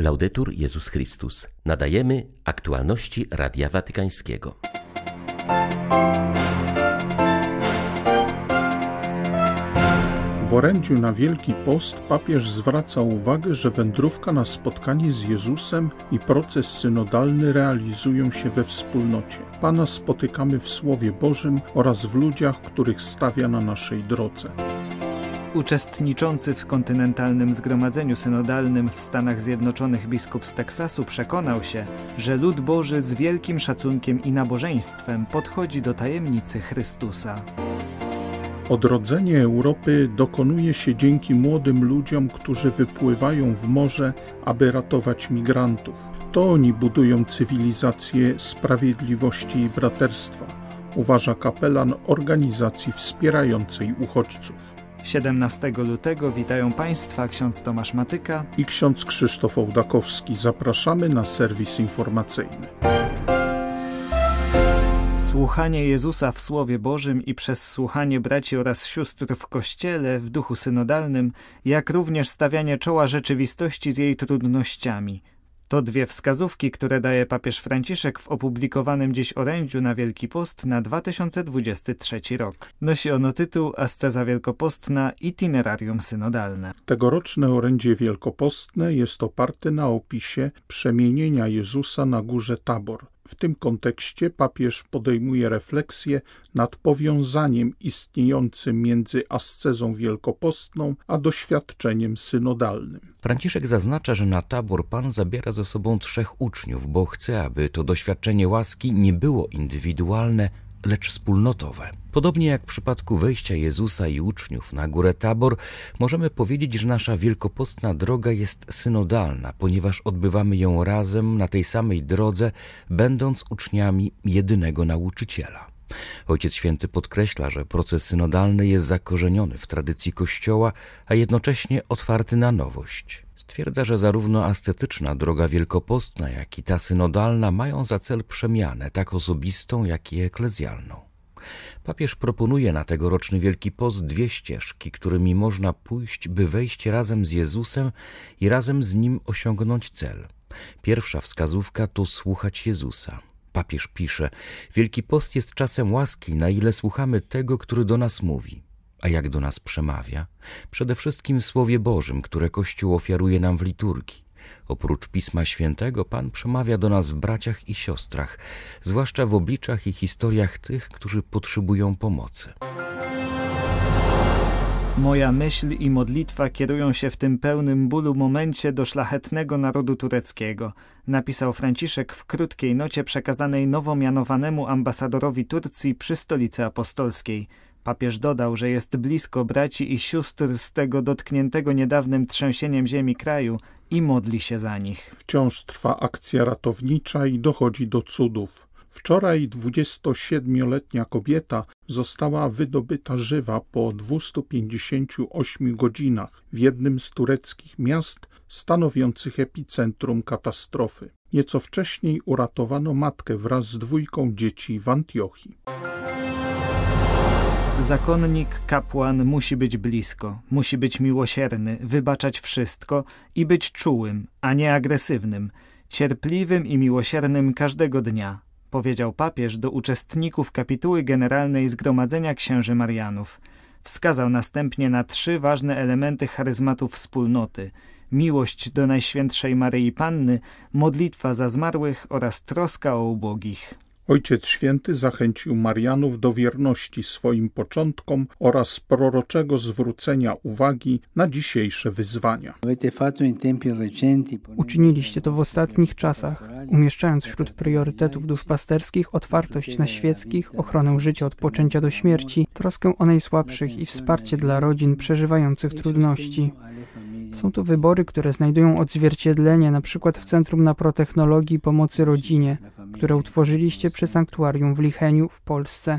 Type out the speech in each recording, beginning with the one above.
Laudetur Jezus Chrystus. Nadajemy aktualności Radia Watykańskiego. W orędziu na Wielki Post papież zwraca uwagę, że wędrówka na spotkanie z Jezusem i proces synodalny realizują się we wspólnocie. Pana spotykamy w Słowie Bożym oraz w ludziach, których stawia na naszej drodze. Uczestniczący w kontynentalnym zgromadzeniu synodalnym w Stanach Zjednoczonych biskup z Teksasu przekonał się, że lud Boży z wielkim szacunkiem i nabożeństwem podchodzi do tajemnicy Chrystusa. Odrodzenie Europy dokonuje się dzięki młodym ludziom, którzy wypływają w morze, aby ratować migrantów. To oni budują cywilizację sprawiedliwości i braterstwa, uważa kapelan organizacji wspierającej uchodźców. 17 lutego witają Państwa ksiądz Tomasz Matyka i ksiądz Krzysztof Ołdakowski. Zapraszamy na serwis informacyjny. Słuchanie Jezusa w Słowie Bożym i przez słuchanie braci oraz sióstr w Kościele w duchu synodalnym, jak również stawianie czoła rzeczywistości z jej trudnościami. To dwie wskazówki, które daje papież Franciszek w opublikowanym dziś orędziu na Wielki Post na 2023 rok. Nosi ono tytuł Asceza Wielkopostna Itinerarium Synodalne. Tegoroczne orędzie wielkopostne jest oparte na opisie przemienienia Jezusa na górze Tabor – w tym kontekście papież podejmuje refleksję nad powiązaniem istniejącym między ascezą wielkopostną a doświadczeniem synodalnym. Franciszek zaznacza, że na tabor Pan zabiera ze sobą trzech uczniów, bo chce, aby to doświadczenie łaski nie było indywidualne, lecz wspólnotowe. Podobnie jak w przypadku wejścia Jezusa i uczniów na górę Tabor, możemy powiedzieć, że nasza wielkopostna droga jest synodalna, ponieważ odbywamy ją razem na tej samej drodze, będąc uczniami jedynego nauczyciela. Ojciec Święty podkreśla, że proces synodalny jest zakorzeniony w tradycji Kościoła, a jednocześnie otwarty na nowość. Stwierdza, że zarówno ascetyczna droga wielkopostna, jak i ta synodalna mają za cel przemianę, tak osobistą, jak i eklezjalną. Papież proponuje na tegoroczny Wielki Post dwie ścieżki, którymi można pójść, by wejść razem z Jezusem i razem z Nim osiągnąć cel. Pierwsza wskazówka to słuchać Jezusa. Papież pisze: Wielki Post jest czasem łaski, na ile słuchamy tego, który do nas mówi. A jak do nas przemawia? Przede wszystkim w Słowie Bożym, które Kościół ofiaruje nam w liturgii. Oprócz Pisma Świętego Pan przemawia do nas w braciach i siostrach, zwłaszcza w obliczach i historiach tych, którzy potrzebują pomocy. Moja myśl i modlitwa kierują się w tym pełnym bólu momencie do szlachetnego narodu tureckiego, napisał Franciszek w krótkiej nocie przekazanej nowo mianowanemu ambasadorowi Turcji przy stolicy apostolskiej – Papież dodał, że jest blisko braci i sióstr z tego dotkniętego niedawnym trzęsieniem ziemi kraju i modli się za nich. Wciąż trwa akcja ratownicza i dochodzi do cudów. Wczoraj 27-letnia kobieta została wydobyta żywa po 258 godzinach w jednym z tureckich miast stanowiących epicentrum katastrofy. Nieco wcześniej uratowano matkę wraz z dwójką dzieci w Antiochii. Zakonnik, kapłan musi być blisko, musi być miłosierny, wybaczać wszystko i być czułym, a nie agresywnym, cierpliwym i miłosiernym każdego dnia, powiedział papież do uczestników kapituły generalnej Zgromadzenia Księży Marianów. Wskazał następnie na trzy ważne elementy charyzmatu wspólnoty – miłość do Najświętszej Maryi Panny, modlitwa za zmarłych oraz troska o ubogich. Ojciec Święty zachęcił Marianów do wierności swoim początkom oraz proroczego zwrócenia uwagi na dzisiejsze wyzwania. Uczyniliście to w ostatnich czasach, umieszczając wśród priorytetów duszpasterskich otwartość na świeckich, ochronę życia od poczęcia do śmierci, troskę o najsłabszych i wsparcie dla rodzin przeżywających trudności. Są to wybory, które znajdują odzwierciedlenie przykład w Centrum na Protechnologii Pomocy Rodzinie, które utworzyliście przy Sanktuarium w Licheniu w Polsce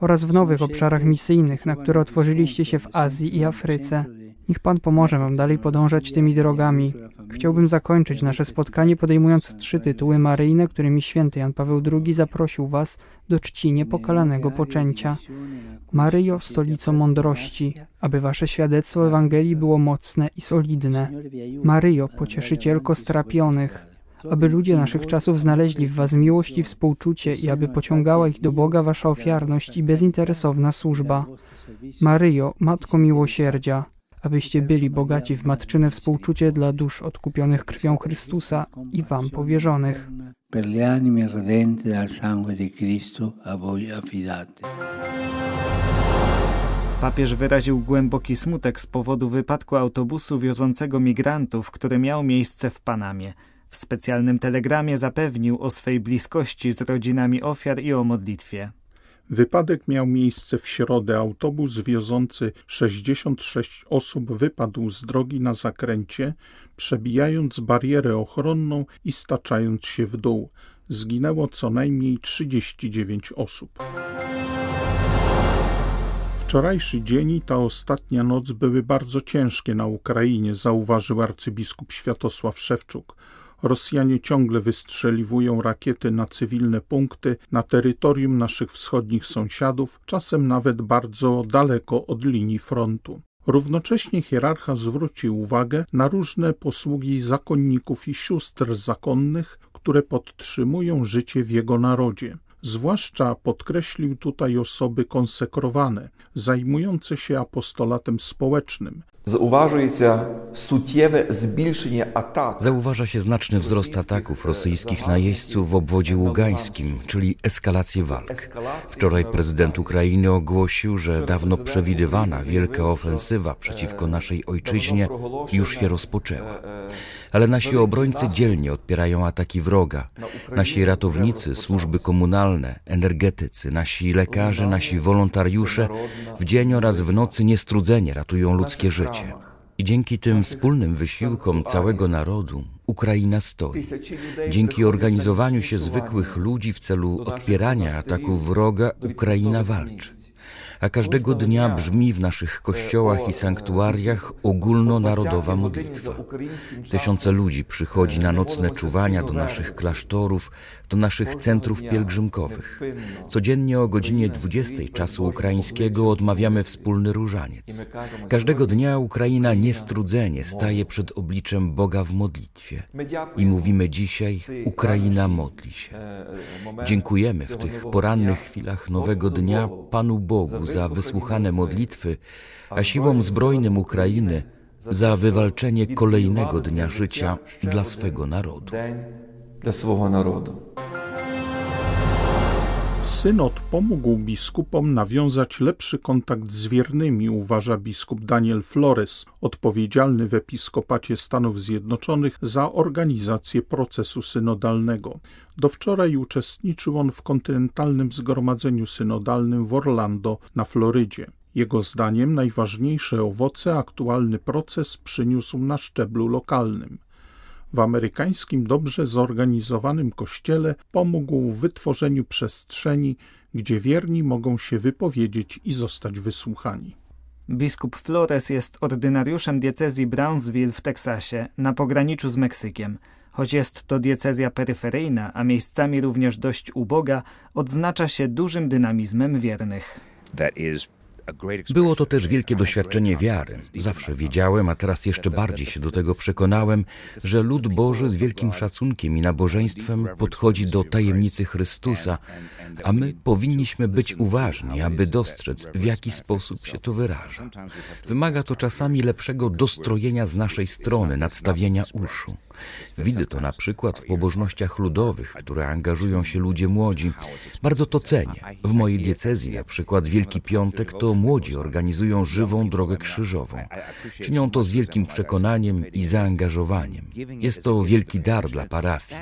oraz w nowych obszarach misyjnych, na które otworzyliście się w Azji i Afryce. Niech Pan pomoże Wam dalej podążać tymi drogami. Chciałbym zakończyć nasze spotkanie podejmując trzy tytuły maryjne, którymi święty Jan Paweł II zaprosił Was do czci niepokalanego poczęcia. Maryjo, stolico mądrości, aby Wasze świadectwo Ewangelii było mocne i solidne. Maryjo, pocieszycielko strapionych, aby ludzie naszych czasów znaleźli w Was miłość i współczucie i aby pociągała ich do Boga Wasza ofiarność i bezinteresowna służba. Maryjo, Matko Miłosierdzia, abyście byli bogaci w matczyne współczucie dla dusz odkupionych krwią Chrystusa i Wam powierzonych. Per le anime redente dal sangue di Cristo a voi affidate. Papież wyraził głęboki smutek z powodu wypadku autobusu wiozącego migrantów, który miał miejsce w Panamie. W specjalnym telegramie zapewnił o swej bliskości z rodzinami ofiar i o modlitwie. Wypadek miał miejsce w środę. Autobus wiozący 66 osób wypadł z drogi na zakręcie, przebijając barierę ochronną i staczając się w dół. Zginęło co najmniej 39 osób. Wczorajszy dzień i ta ostatnia noc były bardzo ciężkie na Ukrainie, zauważył arcybiskup Światosław Szewczuk. Rosjanie ciągle wystrzeliwują rakiety na cywilne punkty na terytorium naszych wschodnich sąsiadów, czasem nawet bardzo daleko od linii frontu. Równocześnie hierarcha zwrócił uwagę na różne posługi zakonników i sióstr zakonnych, które podtrzymują życie w jego narodzie. Zwłaszcza podkreślił tutaj osoby konsekrowane, zajmujące się apostolatem społecznym, Zauważuється суттєве збільшення атак. Zauważa się znaczny wzrost ataków rosyjskich najeźdźców w obwodzie ługańskim, czyli eskalację walk. Wczoraj prezydent Ukrainy ogłosił, że dawno przewidywana wielka ofensywa przeciwko naszej ojczyźnie już się rozpoczęła. Ale nasi obrońcy dzielnie odpierają ataki wroga. Nasi ratownicy, służby komunalne, energetycy, nasi lekarze, nasi wolontariusze w dzień oraz w nocy niestrudzenie ratują ludzkie życie. I dzięki tym wspólnym wysiłkom całego narodu Ukraina stoi. Dzięki organizowaniu się zwykłych ludzi w celu odpierania ataków wroga Ukraina walczy. A każdego dnia brzmi w naszych kościołach i sanktuariach ogólnonarodowa modlitwa. Tysiące ludzi przychodzi na nocne czuwania do naszych klasztorów, do naszych centrów pielgrzymkowych. Codziennie o godzinie 20 czasu ukraińskiego odmawiamy wspólny różaniec. Każdego dnia Ukraina niestrudzenie staje przed obliczem Boga w modlitwie. I mówimy dzisiaj, Ukraina modli się. Dziękujemy w tych porannych chwilach nowego dnia Panu Bogu za wysłuchane modlitwy, a siłom zbrojnym Ukrainy za wywalczenie kolejnego dnia życia dla swego narodu. Dla swego narodu. Synod pomógł biskupom nawiązać lepszy kontakt z wiernymi, uważa biskup Daniel Flores, odpowiedzialny w Episkopacie Stanów Zjednoczonych za organizację procesu synodalnego. Do wczoraj uczestniczył on w kontynentalnym zgromadzeniu synodalnym w Orlando na Florydzie. Jego zdaniem najważniejsze owoce aktualny proces przyniósł na szczeblu lokalnym. W amerykańskim dobrze zorganizowanym kościele pomógł w wytworzeniu przestrzeni, gdzie wierni mogą się wypowiedzieć i zostać wysłuchani. Biskup Flores jest ordynariuszem diecezji Brownsville w Teksasie, na pograniczu z Meksykiem. Choć jest to diecezja peryferyjna, a miejscami również dość uboga, odznacza się dużym dynamizmem wiernych. Było to też wielkie doświadczenie wiary. Zawsze wiedziałem, a teraz jeszcze bardziej się do tego przekonałem, że lud Boży z wielkim szacunkiem i nabożeństwem podchodzi do tajemnicy Chrystusa, a my powinniśmy być uważni, aby dostrzec, w jaki sposób się to wyraża. Wymaga to czasami lepszego dostrojenia z naszej strony, nadstawienia uszu. Widzę to na przykład w pobożnościach ludowych, które angażują się ludzie młodzi. Bardzo to cenię. W mojej diecezji na przykład Wielki Piątek to młodzi organizują żywą drogę krzyżową. Czynią to z wielkim przekonaniem i zaangażowaniem. Jest to wielki dar dla parafii.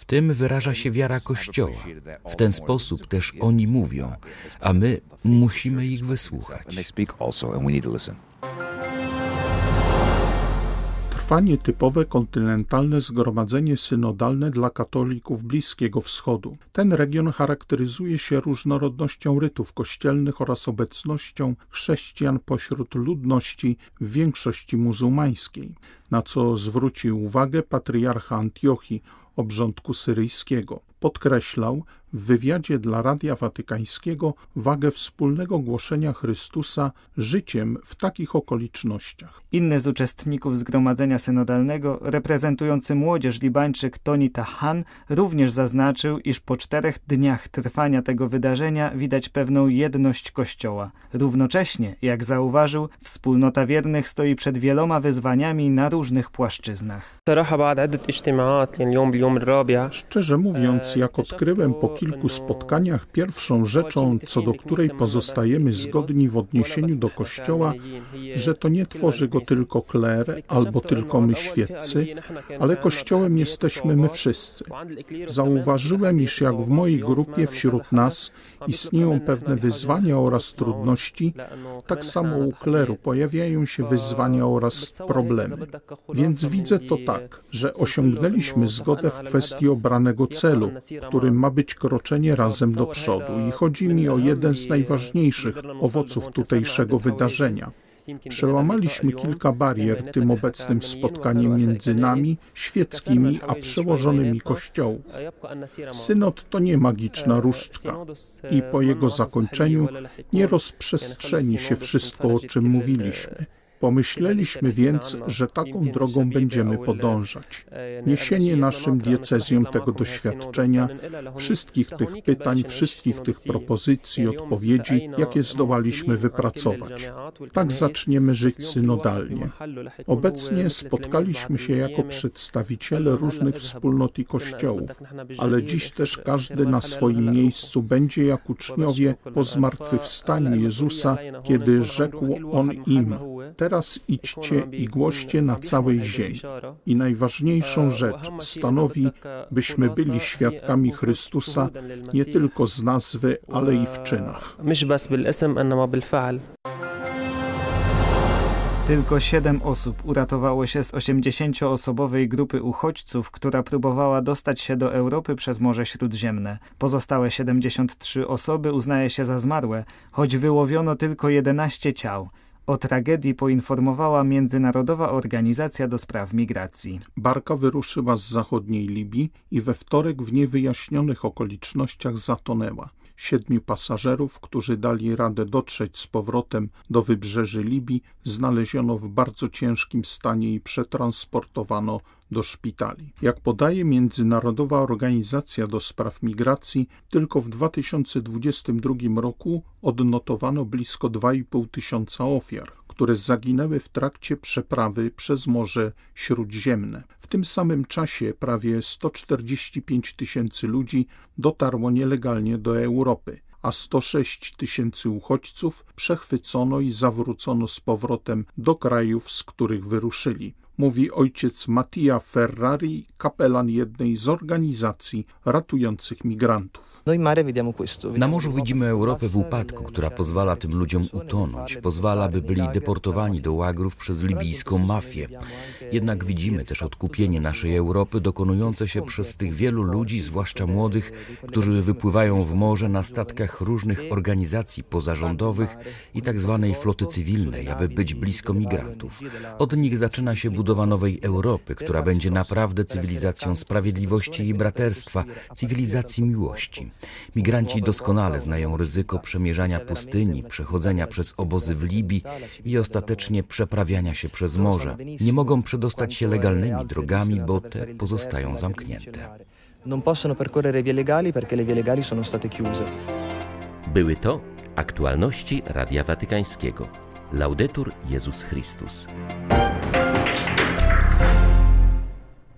W tym wyraża się wiara Kościoła. W ten sposób też oni mówią, a my musimy ich wysłuchać. Trwa nietypowe kontynentalne zgromadzenie synodalne dla katolików Bliskiego Wschodu. Ten region charakteryzuje się różnorodnością rytów kościelnych oraz obecnością chrześcijan pośród ludności w większości muzułmańskiej, na co zwrócił uwagę patriarcha Antiochii obrządku syryjskiego. Podkreślał, w wywiadzie dla Radia Watykańskiego wagę wspólnego głoszenia Chrystusa życiem w takich okolicznościach. Inny z uczestników Zgromadzenia Synodalnego, reprezentujący młodzież Libańczyk Toni Tahan, również zaznaczył, iż po czterech dniach trwania tego wydarzenia widać pewną jedność Kościoła. Równocześnie, jak zauważył, wspólnota wiernych stoi przed wieloma wyzwaniami na różnych płaszczyznach. Szczerze mówiąc, jak odkryłem po kilku spotkaniach, pierwszą rzeczą, co do której pozostajemy zgodni w odniesieniu do Kościoła, że to nie tworzy go tylko kler albo tylko my świeccy, ale Kościołem jesteśmy my wszyscy. Zauważyłem, iż jak w mojej grupie wśród nas istnieją pewne wyzwania oraz trudności, tak samo u kleru pojawiają się wyzwania oraz problemy. Więc widzę to tak, że osiągnęliśmy zgodę w kwestii obranego celu, którym ma być kroczenie razem do przodu i chodzi mi o jeden z najważniejszych owoców tutejszego wydarzenia. Przełamaliśmy kilka barier tym obecnym spotkaniem między nami, świeckimi, a przełożonymi kościołów. Synod to nie magiczna różdżka i po jego zakończeniu nie rozprzestrzeni się wszystko, o czym mówiliśmy. Pomyśleliśmy więc, że taką drogą będziemy podążać. Niesienie naszym diecezjom tego doświadczenia, wszystkich tych pytań, wszystkich tych propozycji, odpowiedzi, jakie zdołaliśmy wypracować. Tak zaczniemy żyć synodalnie. Obecnie spotkaliśmy się jako przedstawiciele różnych wspólnot i kościołów, ale dziś też każdy na swoim miejscu będzie jak uczniowie po zmartwychwstaniu Jezusa, kiedy rzekł On im, Teraz idźcie i głoście na całej ziemi. I najważniejszą rzecz stanowi, byśmy byli świadkami Chrystusa nie tylko z nazwy, ale i w czynach. Tylko siedem osób uratowało się z 80-osobowej grupy uchodźców, która próbowała dostać się do Europy przez Morze Śródziemne. Pozostałe 73 osoby uznaje się za zmarłe, choć wyłowiono tylko 11 ciał. O tragedii poinformowała Międzynarodowa Organizacja do Spraw Migracji. Barka wyruszyła z zachodniej Libii i we wtorek w niewyjaśnionych okolicznościach zatonęła. Siedmiu pasażerów, którzy dali radę dotrzeć z powrotem do wybrzeży Libii, znaleziono w bardzo ciężkim stanie i przetransportowano do szpitali. Jak podaje Międzynarodowa Organizacja do Spraw Migracji, tylko w 2022 roku odnotowano blisko 2,5 tysiąca ofiar, które zaginęły w trakcie przeprawy przez Morze Śródziemne. W tym samym czasie prawie 145 tysięcy ludzi dotarło nielegalnie do Europy a 106 tysięcy uchodźców przechwycono i zawrócono z powrotem do krajów, z których wyruszyli mówi ojciec Mattia Ferrari, kapelan jednej z organizacji ratujących migrantów. No Na morzu widzimy Europę w upadku, która pozwala tym ludziom utonąć, pozwala, by byli deportowani do łagrów przez libijską mafię. Jednak widzimy też odkupienie naszej Europy dokonujące się przez tych wielu ludzi, zwłaszcza młodych, którzy wypływają w morze na statkach różnych organizacji pozarządowych i tak zwanej floty cywilnej, aby być blisko migrantów. Od nich zaczyna się budowa budowa nowej Europy, która będzie naprawdę cywilizacją sprawiedliwości i braterstwa, cywilizacji miłości. Migranci doskonale znają ryzyko przemierzania pustyni, przechodzenia przez obozy w Libii i ostatecznie przeprawiania się przez morze. Nie mogą przedostać się legalnymi drogami, bo te pozostają zamknięte. Non possono percorrere vie legali perché le vie legali sono state chiuse. Były to aktualności Radia Watykańskiego. Laudetur Jezus Chrystus.